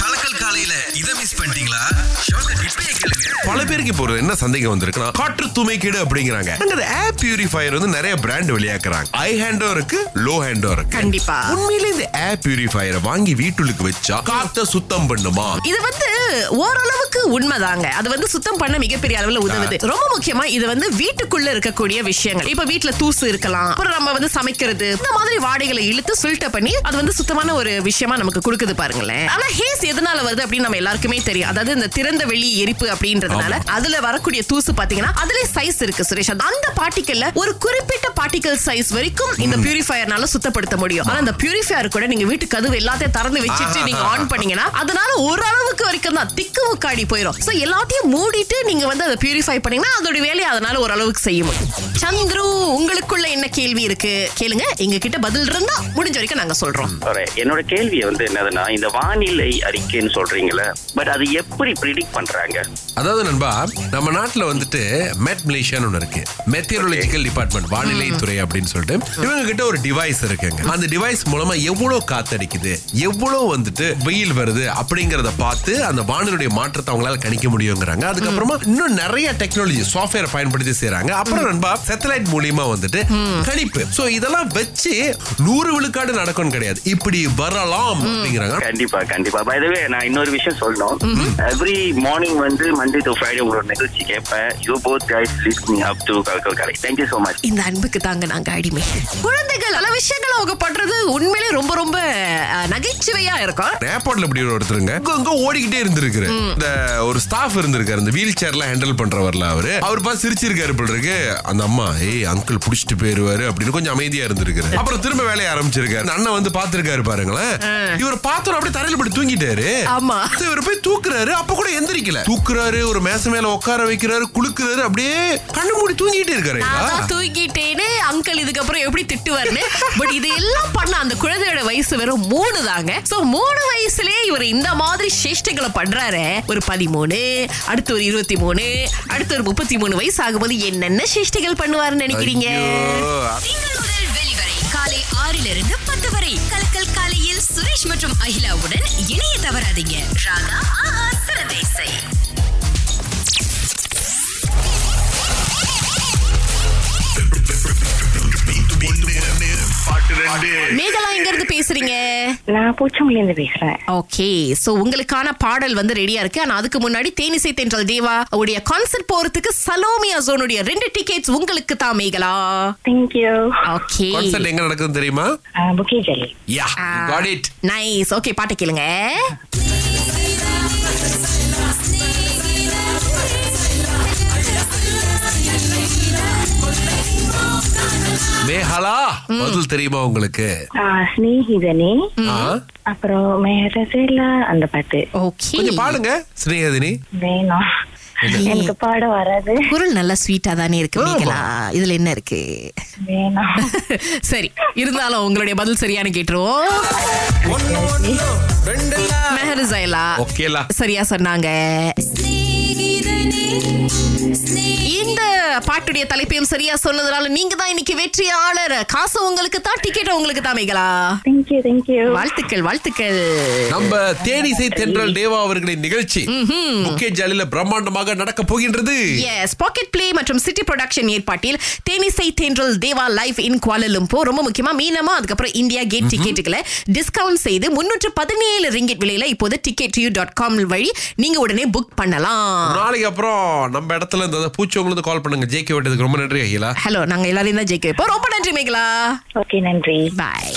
கலக்கல் காலையில இத மிஸ் பண்ணிட்டீங்களா? பல பேருக்கு இப்போ என்ன சந்தேகம் வந்திருக்குன்னா காற்று தூய்மைக்கீடு அப்படிங்கிறாங்க. அந்த ஏர் பியூரிஃபையர் வந்து நிறைய பிராண்ட் வெளியாக்குறாங்க. ஐ ஹேண்டோ இருக்கு லோ ஹேண்டோ இருக்கு. கண்டிப்பா. உண்மையிலே இந்த ஏர் பியூரிஃபையரை வாங்கி வீட்டுக்கு வச்சா காத்த சுத்தம் பண்ணுமா? இது வந்து ஓரளவுக்கு உண்மைதாங்க. அது வந்து சுத்தம் பண்ண மிகப்பெரிய அளவுல உதவுது. ரொம்ப முக்கியமா இது வந்து வீட்டுக்குள்ள இருக்கக்கூடிய விஷயங்கள். இப்ப வீட்டுல தூசு இருக்கலாம். அப்புறம் நம்ம வந்து சமைக்கிறது இந்த மாதிரி வாடைகளை இழுத்து ஃபில்டர் பண்ணி அது வந்து சுத்தமான ஒரு விஷயமா நமக்கு கொடுக்குது பாருங்களேன். ஆனா ஹேஸ் எதனால வருது அப்படின்னு நம்ம எல்லாருக்குமே தெரியும். அதாவது இந்த திறந்த வெளி எரிப்பு அப்படின்றதுனால அதுல வரக்கூடிய தூசு பாத்தீங்கன்னா அதுல சைஸ் இருக்கு சுரேஷ். அந்த பார்ட்டிக்கல்ல ஒரு குறிப்பிட்ட பார்ட்டிகல் சைஸ் வரைக்கும் இந்த பியூரிஃபையர்னால சுத்தப்படுத்த முடியும். ஆனா இந்த பியூரிஃபையர் கூட நீங்க வீட்டு கதவு எல்லாத்தையும் திறந்து வச்சுட்டு நீங்க ஆன் பண்ணீங்கன்னா அதனால ஒரு அளவுக்கு வரைக்கும் தான் திக்கு முக்காடி போயிடும் சோ எல்லாத்தையும் மூடிட்டு நீங்க வந்து அதை பியூரிஃபை பண்ணீங்கன்னா அதோட வேலையை அதனால ஓரளவுக்கு செய்ய முடியும். சந்துரு உங்களுக்குள்ள என்ன கேள்வி இருக்கு? கேளுங்க. எங்க கிட்ட பதில் இருந்தா முடிஞ்ச வரைக்கும் நாங்க சொல்றோம். என்னோட கேள்வி வந்து என்னதுன்னா இந்த வானிலை அறிக்கைன்னு சொல்றீங்களே பட் அது எப்படி ப்ரிடிக்ட் பண்றாங்க? அதாவது நண்பா நம்ம நாட்டுல வந்துட்டு மெட் மலேசியான்னு ஒண்ணு இருக்கு. மெத்தியரோலஜிக்கல் டிபார்ட்மெண்ட் வானிலை துறை அப்படின்னு சொல்லிட்டு. இவங்க கிட்ட ஒரு டிவைஸ் இருக்குங்க. அந்த டிவைஸ் மூலமா எவ்வளவு காத்தடிக்குது எவ்வளவு வந்துட்டு வெயில் வருது அப்படிங்கறத பார்த்து அந்த வானிலையுடைய மாற்றத்தை அவங்களால கணிக்க முடியுங்கிறாங்க. அதுக்கப்புறமா இன்னும் நிறைய டெக்னாலஜி சாஃப்ட்வேர் பயன்படுத்தி செய்யறாங்க அப்புறம் நண்பா சேட்டலைட் மூலியமா வந்துட்டு கணிப்பு. சோ இதெல்லாம் வச்சு நூறு விழுக்காடு நடக்கும் கிடையாது. இப்படி வரலாம் அப்படிங்கிறாங்க. கண்டிப்பா கண்டிப்பா. பை வே நான் இன்னொரு விஷயம் சொல்லணும். எவ்ரி மார்னிங் வந்து மண்டே டு ஃப்ரைடே உங்களோட நிகழ்ச்சி கேட்பேன். You both guys listening up to கல்கல் கலை தேங்க்யூ ஸோ மச் இந்த அன்புக்கு தாங்க நாங்க அடிமை. குழந்தைகள் பல விஷயங்கள் அவங்க பண்றது உண்மையிலே ரொம்ப ரொம்ப நகைச்சுவையா இருக்கும். ஏர்போர்ட்ல இப்படி ஒரு ஒருத்தருங்க அங்க ஓடிக்கிட்டே இருந்திருக்காரு இந்த ஒரு ஸ்டாஃப் இருந்திருக்காரு இந்த வீல் சேர்ல ஹேண்டில் பண்றவர்ல அவரு. அவர் பார்த்து சிரிச்சிருக்காரு போல இருக்கு. அந்த அம்மா ஏய் அங்கிள் புடிச்சிட்டு போயிருவாரு அப்படின்னு கொஞ்சம் அமைதியா இருந்திருக்காரு அப்புறம் திரும்ப வேலைய ஆரம்பிச்சிருக்காரு. அண்ணன் வந்து பாத்துருக்காரு பாருங்களேன். இவர் பார்த்தோம் அப்படியே தரையில இப்படி தூங்கிட்டாரு. ஆமா. இவர் போய் தூக்குறாரு. அப்ப கூட எந்திரிக்கல. தூக்குறாரு ஒரு மேச மேல உட்கார வைக்கிறாரு குளுக்குறாரு அப்படியே கண்ணு மூடி தூங்கிட்டே இருக்காரு. தூக்கிட்டேன்னு அங்கிள் இதுக்கப்புறம் எப்படி திட்டுவாருன்னு? பட் இது எல்லாம் பண்ண அந்த குழந்தையோட வயசு வெறும் மூணு தாங்க சோ மூணு வயசுலயே இவர் இந்த மாதிரி சேஷ்டைகளை பண்றாரு. ஒரு பதிமூணு அடுத்து ஒரு இருபத்தி மூணு அடுத்து ஒரு முப்பத்தி மூணு வயசு ஆகும்போது என்னென்ன சேஷ்டைகள் பண்ணுவாருன்னு நினைக்கிறீங்க? காலை ஆறிலிருந்து பத்து வரை. கலக்கல் காலையில் சுரேஷ் மற்றும் அகிலாவுடன் இணைய தவறாதீங்க. ராகா மேகலா எங்க இருந்து பேசுறீங்க. நான் பூச்சமல்லில இருந்து பேசுறேன். ஓகே. சோ உங்களுக்கான பாடல் வந்து ரெடியா இருக்கு. ஆனா அதுக்கு முன்னாடி தேனிசை தென்றல் தேவா உடைய கான்சர்ட் போறதுக்கு சலோமியா ஜோனுடைய ரெண்டு டிக்கெட்ஸ் உங்களுக்கு தான் மேகலா. Thank you okay. கான்சர்ட் எங்க நடக்குதுன்னு தெரியுமா? புக்கே ஜலி yeah got it nice okay பாட்டு கேளுங்க. மேஹலா பதில் தெரியுமா உங்களுக்கு? அப்புறம் மேரசேல அந்த பாட்டு. ஓகே. கொஞ்சம் பாடுங்க ஸ்னேகதினி வேணும். எனக்கு பாட வராது. குரல் நல்லா ஸ்வீட்டா தானே இருக்கு. மேகலா? இதுல என்ன இருக்கு? சரி இருந்தாலும் உங்களுடைய பதில் சரியான கேட்டுருவோம். சரியா சொன்னாங்க. பாட்டுடைய தலைப்பையும் சரியா சொன்னதுனால நீங்க தான் இன்னைக்கு வெற்றியாளர். காசு உங்களுக்கு தான் டிக்கெட் உங்களுக்கு தான் மேகலா. வாழ்த்துக்கள் வாழ்த்துக்கள். நம்ம தேனிசை தென்றல் தேவா அவர்களின் நிகழ்ச்சி. முக்கிய ஜாலில பிரம்மாண்டமாக நடக்க போகின்றது. எஸ் பாக்கெட் பிளே மற்றும் சிட்டி ப்ரொடக்ஷன் ஏற்பாட்டில் தேனிசை தென்றல் தேவா லைவ் இன் குவாலலும்போ ரொம்ப முக்கியமா மீனமா அதுக்கப்புறம் இந்தியா கேட் டிக்கெட்டுகளை டிஸ்கவுண்ட் செய்து முன்னூற்று பதினேழு ரிங்கிட் விலையில இப்போது டிக்கெட் யூ டாட் காம் வழி நீங்க உடனே புக் பண்ணலாம். நாளைக்கு அப்புறம் நம்ம இடத்துல இந்த பூச்சவங்களுக்கு கால் பண்ணுங்க ஜேகே விட்டதுக்கு ரொம்ப நன்றி அகிலா. ஹலோ நாங்க எல்லாரையும் தான் ஜெயிக்க வைப்போம். ரொம்ப நன்றி மேகலா. ஓகே நன்றி. பாய்